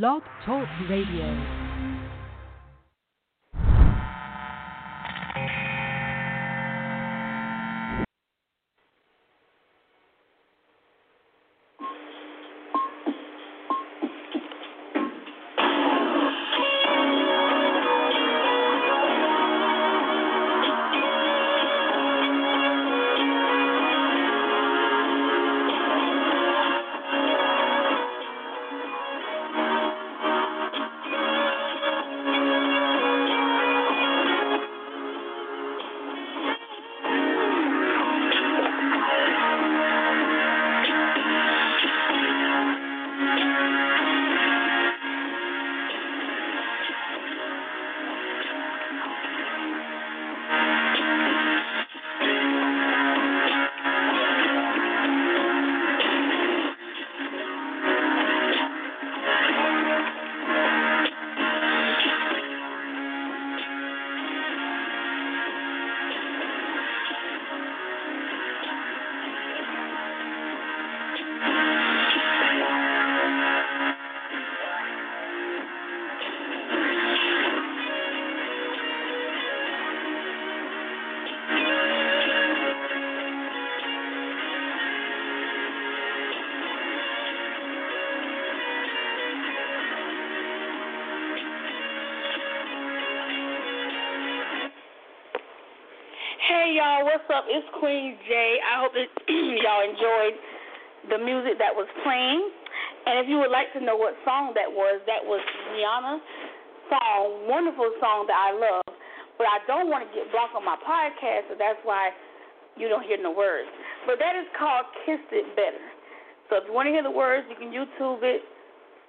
Blog Talk Radio. What's up? It's Queen J. I hope that y'all enjoyed the music that was playing. And if you would like to know what song that was, that was Rihanna's song, wonderful song that I love. But I don't want to get blocked on my podcast, so that's why you don't hear no words. But that is called Kiss It Better. So if you want to hear the words, you can YouTube it,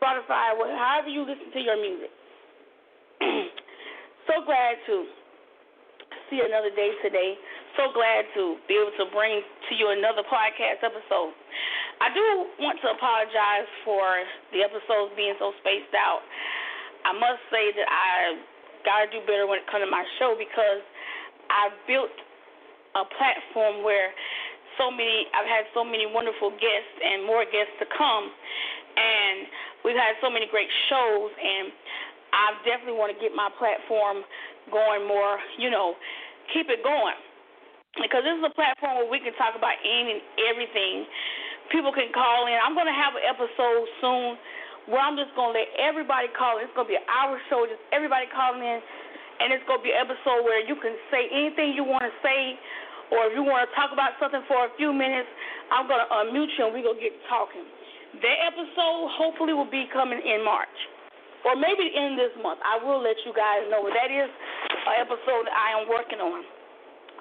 Spotify, however you listen to your music. so glad to see another day today so glad to be able to bring to you another podcast episode. I do want to apologize for the episodes being so spaced out. I must say that I got to do better when it comes to my show because I built a platform where so many I've had so many wonderful guests and more guests to come and we've had so many great shows and I definitely want to get my platform going more, you know, keep it going because this is a platform where we can talk about any and everything. People can call in. I'm going to have an episode soon where I'm just going to let everybody call in. It's going to be an hour show, just everybody calling in, and it's going to be an episode where you can say anything you want to say, or if you want to talk about something for a few minutes, I'm going to unmute you and we're going to get talking. That episode hopefully will be coming in March. Or maybe in this month. I will let you guys know. That is an episode that I am working on.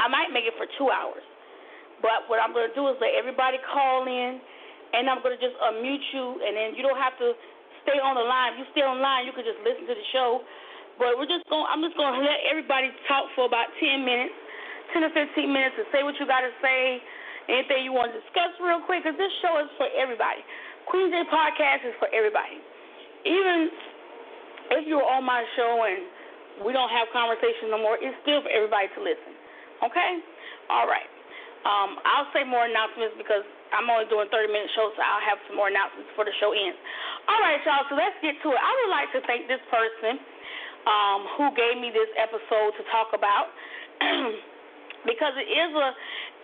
I might make it for two hours. But what I'm going to do is let everybody call in, and I'm going to just unmute you, and then you don't have to stay on the line. If you stay on line, you can just listen to the show. But we're just going. I'm just going to let everybody talk for about 10 minutes, 10 or 15 minutes, and say what you got to say. Anything you want to discuss real quick, because this show is for everybody. Queen J Podcast is for everybody. Even if you're on my show and we don't have conversation no more, it's still for everybody to listen. Okay? All right. Um, I'll say more announcements because I'm only doing 30 minute shows, so I'll have some more announcements before the show ends. All right, y'all, so let's get to it. I would like to thank this person um, who gave me this episode to talk about because it is a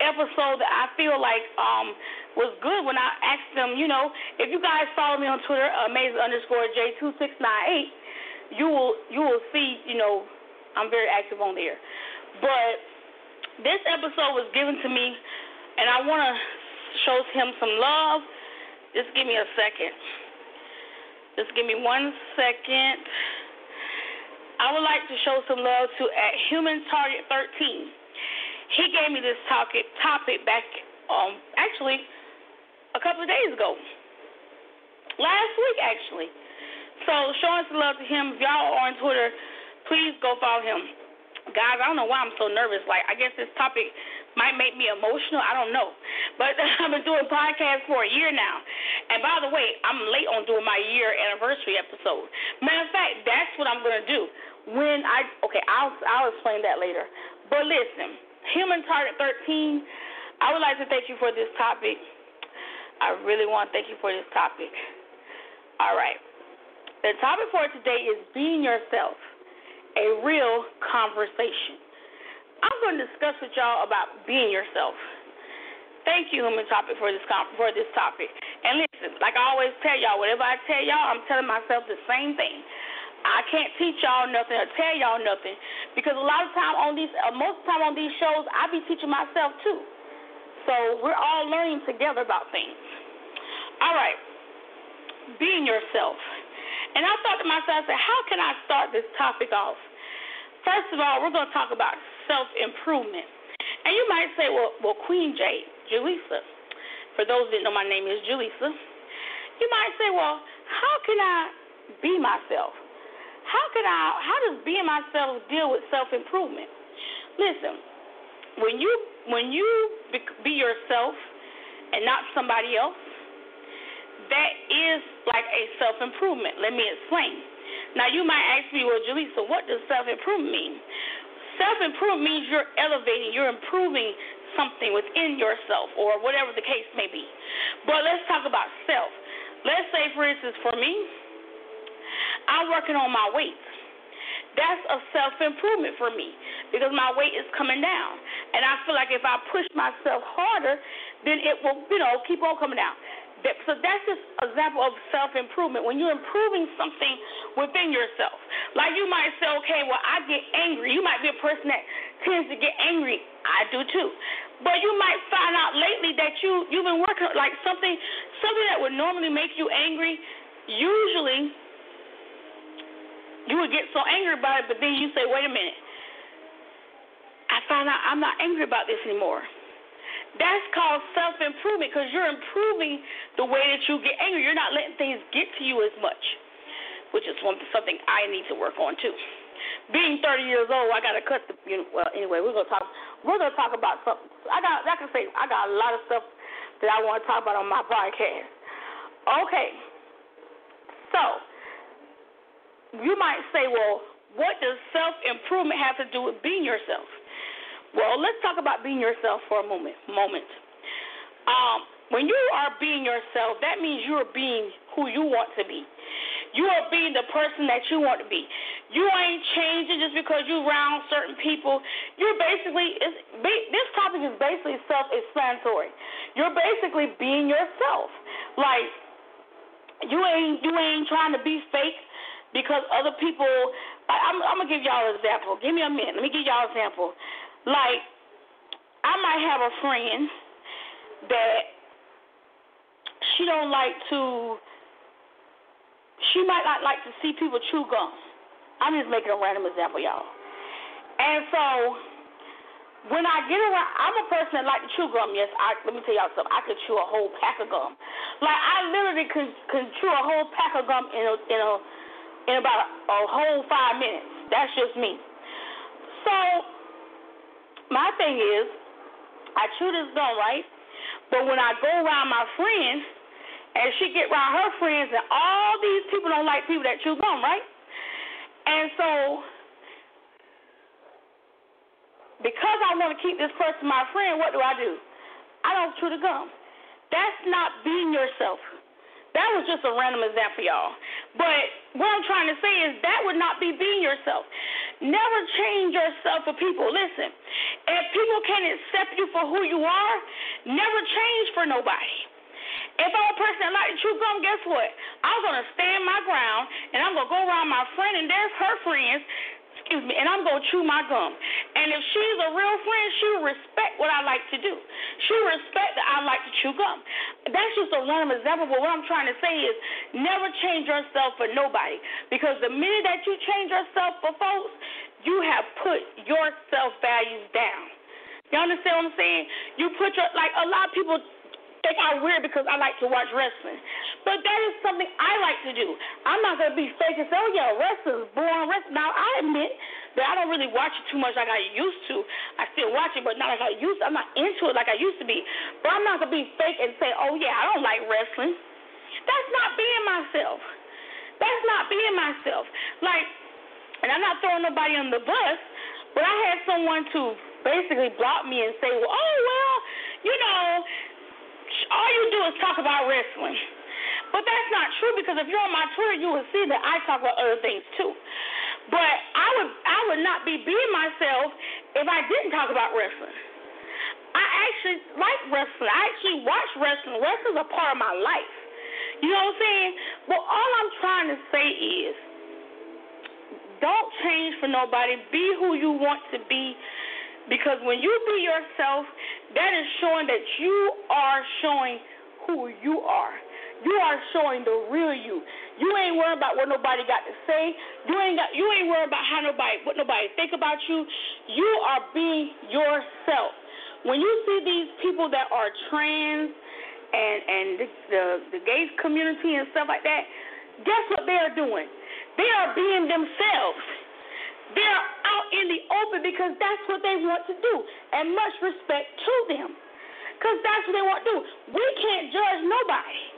episode that I feel like um, was good when I asked them, you know, if you guys follow me on Twitter, amazing underscore J2698, you will you will see, you know, I'm very active on there. But this episode was given to me, and I want to show him some love. Just give me a second. Just give me one second. I would like to show some love to at Human Target 13. He gave me this topic topic back um actually a couple of days ago. Last week actually. So showing some love to him. If y'all are on Twitter, please go follow him guys, I don't know why I'm so nervous. Like, I guess this topic might make me emotional. I don't know. But I've been doing podcasts for a year now. And by the way, I'm late on doing my year anniversary episode. Matter of fact, that's what I'm to do. When I, okay, I'll, I'll explain that later. But listen, Human Target 13, I would like to thank you for this topic. I really want to thank you for this topic. All right. The topic for today is being yourself, a real conversation. I'm going to discuss with y'all about being yourself. Thank you, Human Topic, for this for this topic. And listen, like I always tell y'all, whatever I tell y'all, I'm telling myself the same thing. I can't teach y'all nothing or tell y'all nothing because a lot of time on these, uh, most of the time on these shows, I be teaching myself too. So we're all learning together about things. All right, being yourself. And I thought to myself, I said, how can I start this topic off? First of all, we're going to talk about self improvement. And you might say, well, well, Queen J, Julissa. For those that know, my name is Julissa. You might say, well, how can I be myself? How can I? How does being myself deal with self improvement? Listen, when you when you be yourself and not somebody else, that is like a self improvement. Let me explain. Now, you might ask me, well, Julissa, what does self improvement mean? Self improvement means you're elevating, you're improving something within yourself or whatever the case may be. But let's talk about self. Let's say, for instance, for me, I'm working on my weight. That's a self improvement for me because my weight is coming down. And I feel like if I push myself harder, then it will, you know, keep on coming down. So that's just an example of self improvement. When you're improving something within yourself, like you might say, okay, well, I get angry. You might be a person that tends to get angry. I do too. But you might find out lately that you you've been working like something something that would normally make you angry. Usually, you would get so angry about it, but then you say, wait a minute. I find out I'm not angry about this anymore. That's called self improvement because you're improving the way that you get angry. You're not letting things get to you as much, which is one something I need to work on too. Being 30 years old, I got to cut the. You know, well, anyway, we're gonna talk. We're gonna talk about something. I got. I can say I got a lot of stuff that I want to talk about on my podcast. Okay. So you might say, well, what does self improvement have to do with being yourself? Well, let's talk about being yourself for a moment. Moment. Um, when you are being yourself, that means you are being who you want to be. You are being the person that you want to be. You ain't changing just because you're around certain people. You're basically this topic is basically self-explanatory. You're basically being yourself. Like you ain't you ain't trying to be fake because other people. I, I'm, I'm gonna give y'all an example. Give me a minute. Let me give y'all an example. Like, I might have a friend that she don't like to. She might not like to see people chew gum. I'm just making a random example, y'all. And so when I get around, I'm a person that like to chew gum. Yes, I let me tell y'all something. I could chew a whole pack of gum. Like I literally can can chew a whole pack of gum in a in a in about a, a whole five minutes. That's just me. So my thing is, I chew this gum, right? But when I go around my friends, and she get around her friends, and all these people don't like people that chew gum, right? And so, because I want to keep this person my friend, what do I do? I don't chew the gum. That's not being yourself. That was just a random example, for y'all. But what I'm trying to say is that would not be being yourself. Never change yourself for people. Listen, if people can't accept you for who you are, never change for nobody. If I'm a person that like to chew gum, guess what? I'm gonna stand my ground and I'm gonna go around my friend and there's her friends excuse me, and I'm gonna chew my gum. And if she's a real friend, she will respect what I like to do. Will respect that I like to chew gum. That's just a random example, but what I'm trying to say is never change yourself for nobody. Because the minute that you change yourself for folks, you have put your self values down. You understand what I'm saying? You put your like a lot of people think I'm weird because I like to watch wrestling. But that is something I like to do. I'm not to be fake and say, oh, yeah, wrestling's boring. Wrestling. Now, I admit that I don't really watch it too much like I used to. I still watch it, but not like I used to. I'm not into it like I used to be. But I'm not to be fake and say, oh, yeah, I don't like wrestling. That's not being myself. That's not being myself. Like, and I'm not throwing nobody on the bus, but I had someone to basically block me and say, well, oh, well, you know, all you do is talk about wrestling. But that's not true because if you're on my Twitter, you will see that I talk about other things too. But I would I would not be being myself if I didn't talk about wrestling. I actually like wrestling. I actually watch wrestling. Wrestling's a part of my life. You know what I'm saying? But all I'm trying to say is don't change for nobody. Be who you want to be. Because when you be yourself, that is showing that you are showing who you are. You are showing the real you. You ain't worried about what nobody got to say. You ain't got you ain't worried about how nobody what nobody think about you. You are being yourself. When you see these people that are trans and and the the, the gay community and stuff like that, guess what they are doing? They are being themselves. They are out in the open because that's what they want to do. And much respect to them. Because that's what they want to do. We can't judge nobody.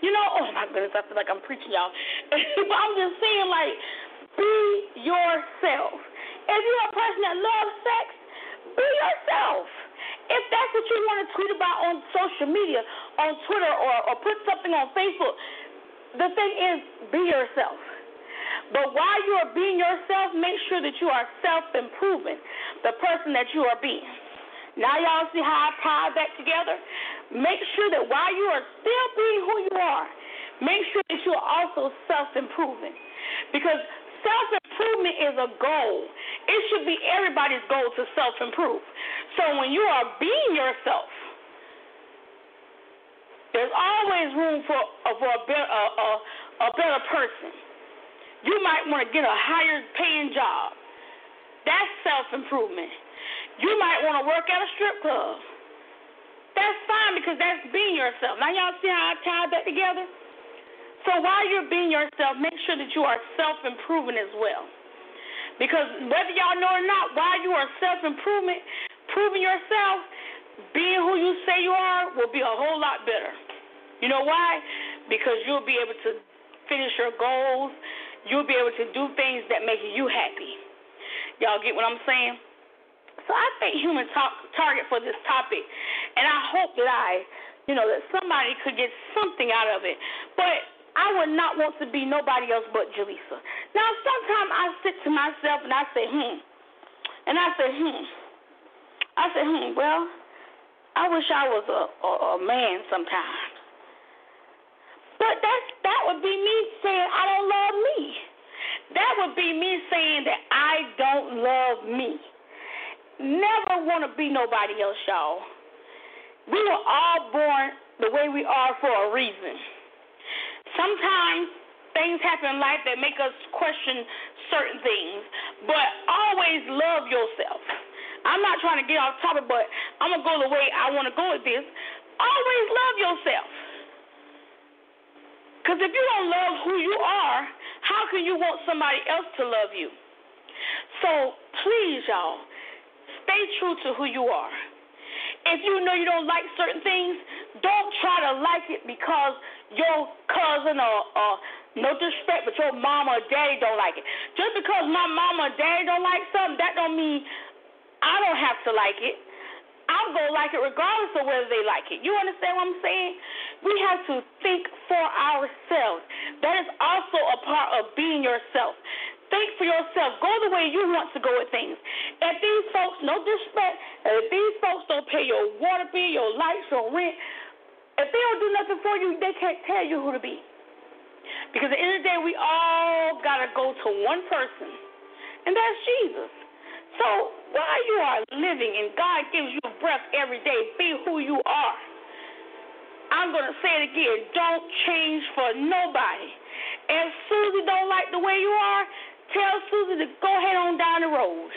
You know, oh my goodness, I feel like I'm preaching y'all. but I'm just saying, like, be yourself. If you're a person that loves sex, be yourself. If that's what you want to tweet about on social media, on Twitter, or, or put something on Facebook, the thing is, be yourself. But while you are being yourself, make sure that you are self improving the person that you are being. Now, y'all see how I tied that together? Make sure that while you are still being who you are, make sure that you are also self improving. Because self improvement is a goal. It should be everybody's goal to self improve. So when you are being yourself, there's always room for, for a, better, a, a, a better person. You might want to get a higher paying job. That's self improvement. You might want to work at a strip club. That's fine because that's being yourself. Now, y'all see how I tied that together? So, while you're being yourself, make sure that you are self improving as well. Because whether y'all know or not, while you are self improvement, proving yourself, being who you say you are will be a whole lot better. You know why? Because you'll be able to finish your goals, you'll be able to do things that make you happy. Y'all get what I'm saying? So I thank Human talk, Target for this topic, and I hope that I, you know, that somebody could get something out of it. But I would not want to be nobody else but Jaleesa. Now, sometimes I sit to myself and I say, hmm, and I say, hmm, I say, hmm, well, I wish I was a, a, a man sometimes. But that's that would be me saying I don't love me. That would be me saying that I don't love me. Never want to be nobody else, y'all. We were all born the way we are for a reason. Sometimes things happen in life that make us question certain things, but always love yourself. I'm not trying to get off topic, but I'm going to go the way I want to go with this. Always love yourself. Because if you don't love who you are, how can you want somebody else to love you? So please, y'all, stay true to who you are. If you know you don't like certain things, don't try to like it because your cousin or, or no disrespect, but your mama or daddy don't like it. Just because my mama or daddy don't like something, that don't mean I don't have to like it. I'm gonna like it regardless of whether they like it. You understand what I'm saying? We have to think for ourselves. That is also a part of being yourself. Think for yourself. Go the way you want to go with things. If these folks, no disrespect, if these folks don't pay your water bill, your lights, your rent, if they don't do nothing for you, they can't tell you who to be. Because at the end of the day, we all got to go to one person, and that's Jesus. So while you are living and God gives you breath every day, be who you are. I'm going to say it again. Don't change for nobody. If Susie don't like the way you are, tell Susie to go ahead on down the road.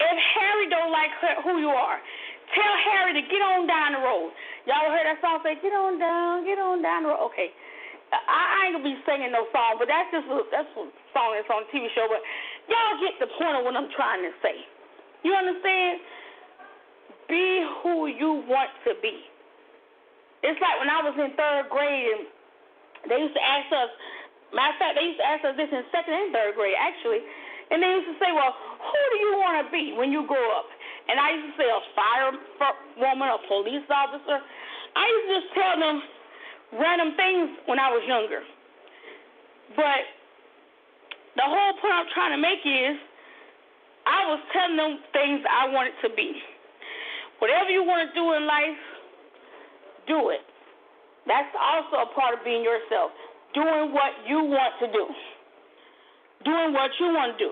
If Harry don't like her, who you are, tell Harry to get on down the road. Y'all heard that song say, get on down, get on down the road. Okay. I, ain't gonna be singing no song, but that's just a, that's a song that's on a TV show. But y'all get the point of what I'm trying to say. You understand? Be who you want to be. It's like when I was in third grade and they used to ask us, matter of fact, they used to ask us this in second and third grade, actually. And they used to say, well, who do you want to be when you grow up? And I used to say a firewoman, a police officer. I used to just tell them, random things when I was younger. But the whole point I'm trying to make is I was telling them things I wanted to be. Whatever you want to do in life, do it. That's also a part of being yourself. Doing what you want to do. Doing what you want to do.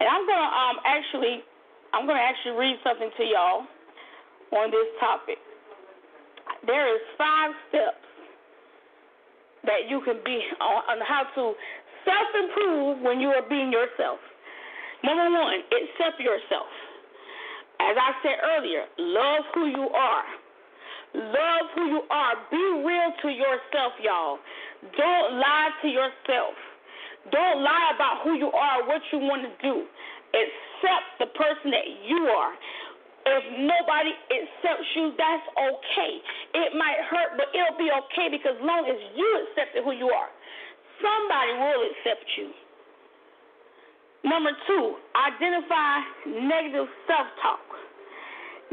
And I'm gonna um actually I'm gonna actually read something to y'all on this topic. There is five steps that you can be on, on how to self improve when you are being yourself. Number one, accept yourself. As I said earlier, love who you are. Love who you are. Be real to yourself, y'all. Don't lie to yourself. Don't lie about who you are, what you want to do. Accept the person that you are. If nobody accepts you, that's okay. It might hurt, but it'll be okay because long as you accept who you are, somebody will accept you. Number two, identify negative self talk.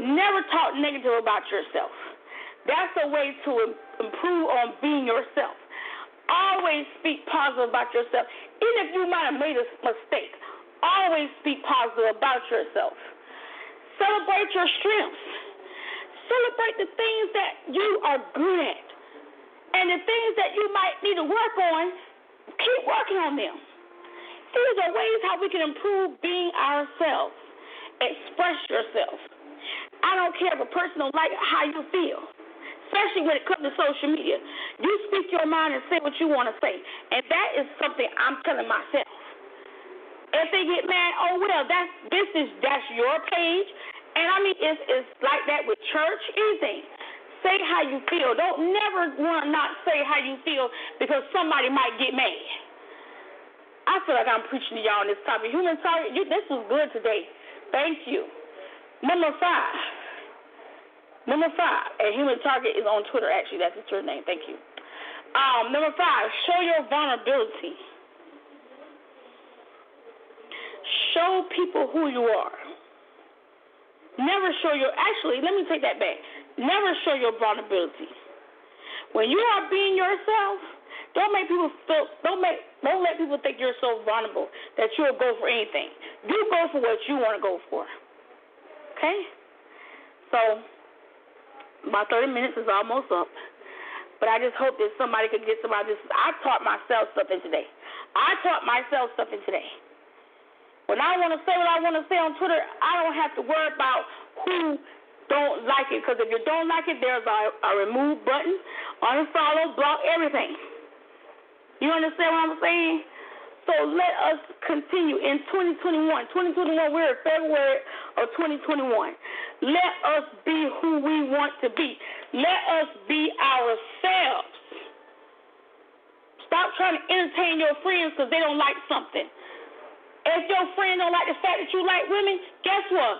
Never talk negative about yourself. That's a way to improve on being yourself. Always speak positive about yourself. Even if you might have made a mistake, always speak positive about yourself. Celebrate your strengths. Celebrate the things that you are good at. And the things that you might need to work on, keep working on them. These are ways how we can improve being ourselves. Express yourself. I don't care if a person don't like how you feel, especially when it comes to social media. You speak your mind and say what you want to say, and that is something I'm telling myself. If they get mad, oh well, that's this is that's your page, and I mean it's it's like that with church, anything. Say how you feel. Don't never want to not say how you feel because somebody might get mad. I feel like I'm preaching to y'all on this topic. Human target, you, this was good today. Thank you. Number five. Number five, and Human Target is on Twitter, actually. That's its name. Thank you. Um, number five, show your vulnerability. Show people who you are. Never show your, actually, let me take that back. Never show your vulnerability. When you are being yourself, don't make people feel, don't make, don't let people think you're so vulnerable that you'll go for anything. You go for what you want to go for. Okay? So, my 30 minutes is almost up. But I just hope that somebody could get some of this. I taught myself something today. I taught myself something today. When I want to say what I want to say on Twitter, I don't have to worry about who don't like it. Because if you don't like it, there's a, a remove button, unfollow, block, everything. You understand what I'm saying? So let us continue in 2021. 2021, we're in February of 2021. Let us be who we want to be. Let us be ourselves. Stop trying to entertain your friends because they don't like something. If your friend don't like the fact that you like women, guess what?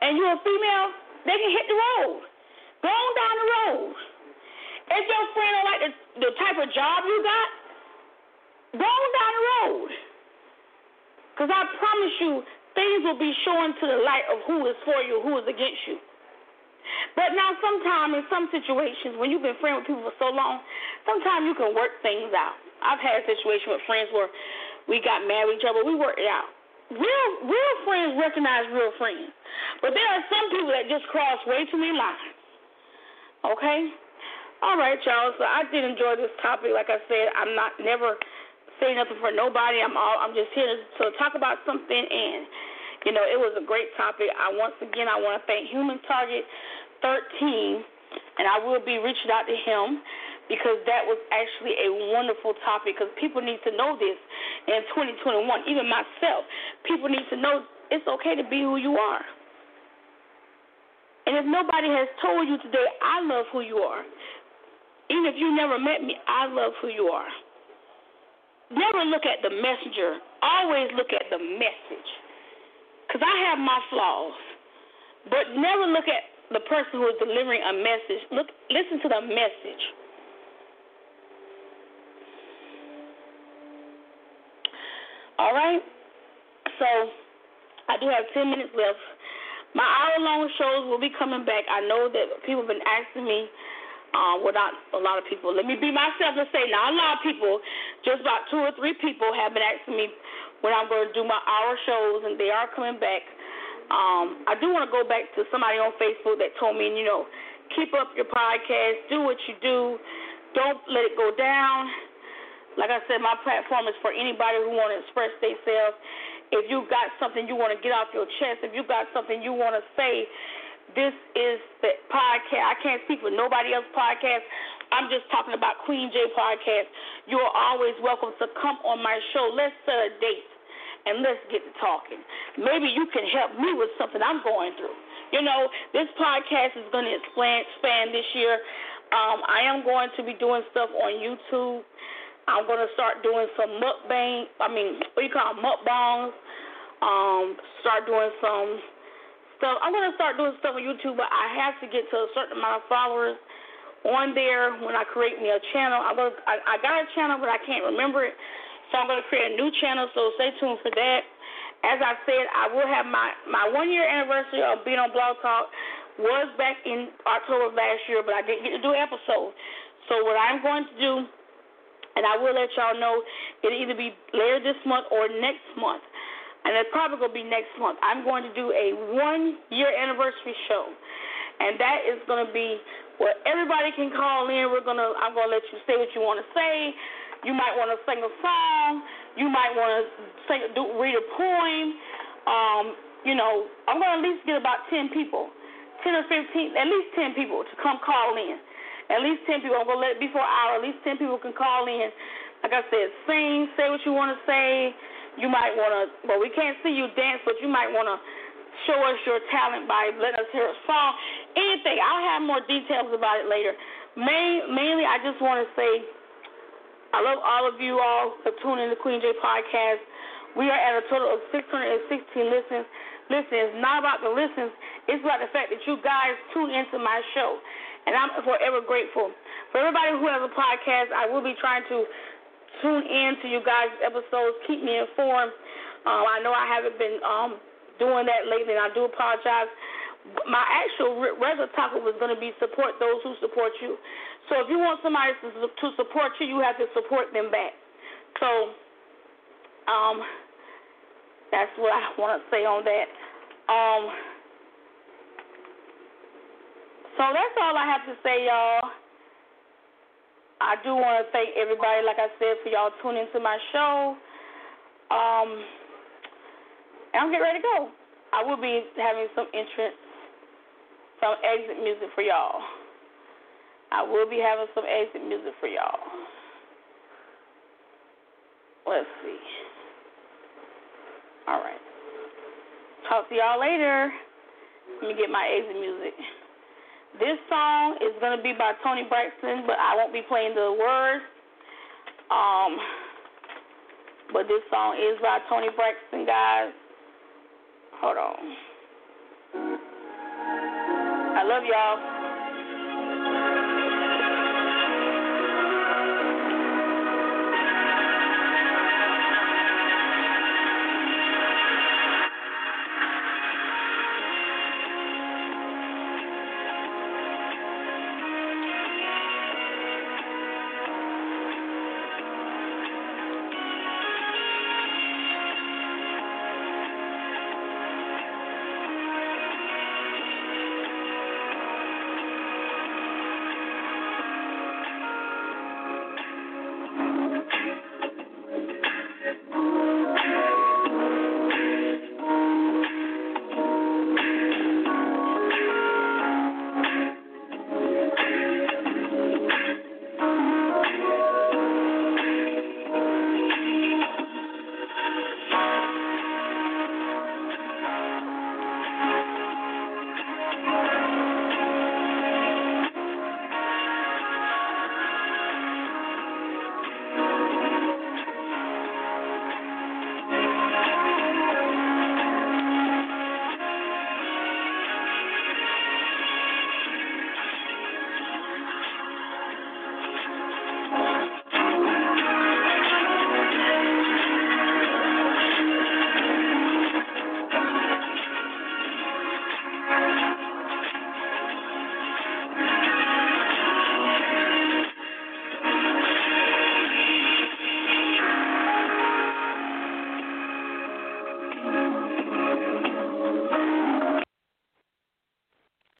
And you're a female, they can hit the road. Go on down the road. If your friend don't like the, the type of job you got, go on down the road. Because I promise you, things will be shown to the light of who is for you, who is against you. But now, sometimes in some situations, when you've been friends with people for so long, sometimes you can work things out. I've had a situation with friends where we got mad with each other, we worked it out. Real, real friends recognize real friends, but there are some people that just cross way too many lines. Okay, all right, y'all. So I did enjoy this topic. Like I said, I'm not never saying nothing for nobody. I'm all. I'm just here to, to talk about something and you know, it was a great topic. I once again I want to thank Human Target 13, and I will be reaching out to him because that was actually a wonderful topic because people need to know this in 2021. Even myself, people need to know it's okay to be who you are. And if nobody has told you today, I love who you are. Even if you never met me, I love who you are. Never look at the messenger, always look at the message. Because I have my flaws. But never look at the person who is delivering a message. Look, listen to the message. All right. So I do have ten minutes left. my hour long shows will be coming back. I know that people have been asking me. Uh, not a lot of people. Let me be myself and say, not a lot of people. Just about two or three people have been asking me when I'm going to do my hour shows, and they are coming back. Um, I do want to go back to somebody on Facebook that told me, you know, keep up your podcast, do what you do, don't let it go down. Like I said, my platform is for anybody who want to express themselves if you got something you want to get off your chest, if you got something you want to say, this is the podcast. I can't speak for nobody else's podcast. I'm just talking about Queen J podcast. You're always welcome to come on my show. Let's set a date and let's get to talking. Maybe you can help me with something I'm going through. You know, this podcast is going to expand, this year. Um, I am going to be doing stuff on YouTube. I'm gonna start doing some mukbang. I mean, what do you call it, mukbangs? Um, start doing some stuff. I'm gonna start doing stuff on YouTube, but I have to get to a certain amount of followers on there when I create me a channel. I'm gonna. I, I got a channel, but I can't remember it, so I'm gonna create a new channel. So stay tuned for that. As I said, I will have my my one year anniversary of being on Blog Talk was back in October last year, but I didn't get to do an episode. So what I'm going to do and I will let y'all know it'll either be later this month or next month. And it's probably going to be next month. I'm going to do a one year anniversary show. And that is going to be where everybody can call in. We're to, I'm to let you say what you want to say. You might want to sing a song. You might want to sing, do, read a poem. Um, you know, I'm to at least get about 10 people, 10 or 15, at least 10 people to come call in. At least 10 people. I'm to let it be for an hour. At least 10 people can call in. Like I said, sing, say what you want to say. You might want to, well, we can't see you dance, but you might want to show us your talent by letting us hear a song. Anything. I'll have more details about it later. Main, mainly, I just want to say I love all of you all for tuning in to Queen J Podcast. We are at a total of 616 listens. Listen, it's not about the listens. It's about the fact that you guys tune into my show and I'm forever grateful. For everybody who has a podcast, I will be trying to tune in to you guys' episodes. Keep me informed. Um, I know I haven't been um, doing that lately, and I do apologize. My actual regular topic was going to be support those who support you. So if you want somebody to, to support you, you have to support them back. So um, that's what I want to say on that. Um, so that's all I have to say, y'all. I do want to thank everybody, like I said, for y'all tuning into my show. Um, I'm getting ready to go. I will be having some entrance, some exit music for y'all. I will be having some exit music for y'all. Let's see. All right. Talk to y'all later. Let me get my exit music. This song is going to be by Toni Braxton, but I won't be playing the words. Um, but this song is by Toni Braxton, guys. Hold on. I love y'all.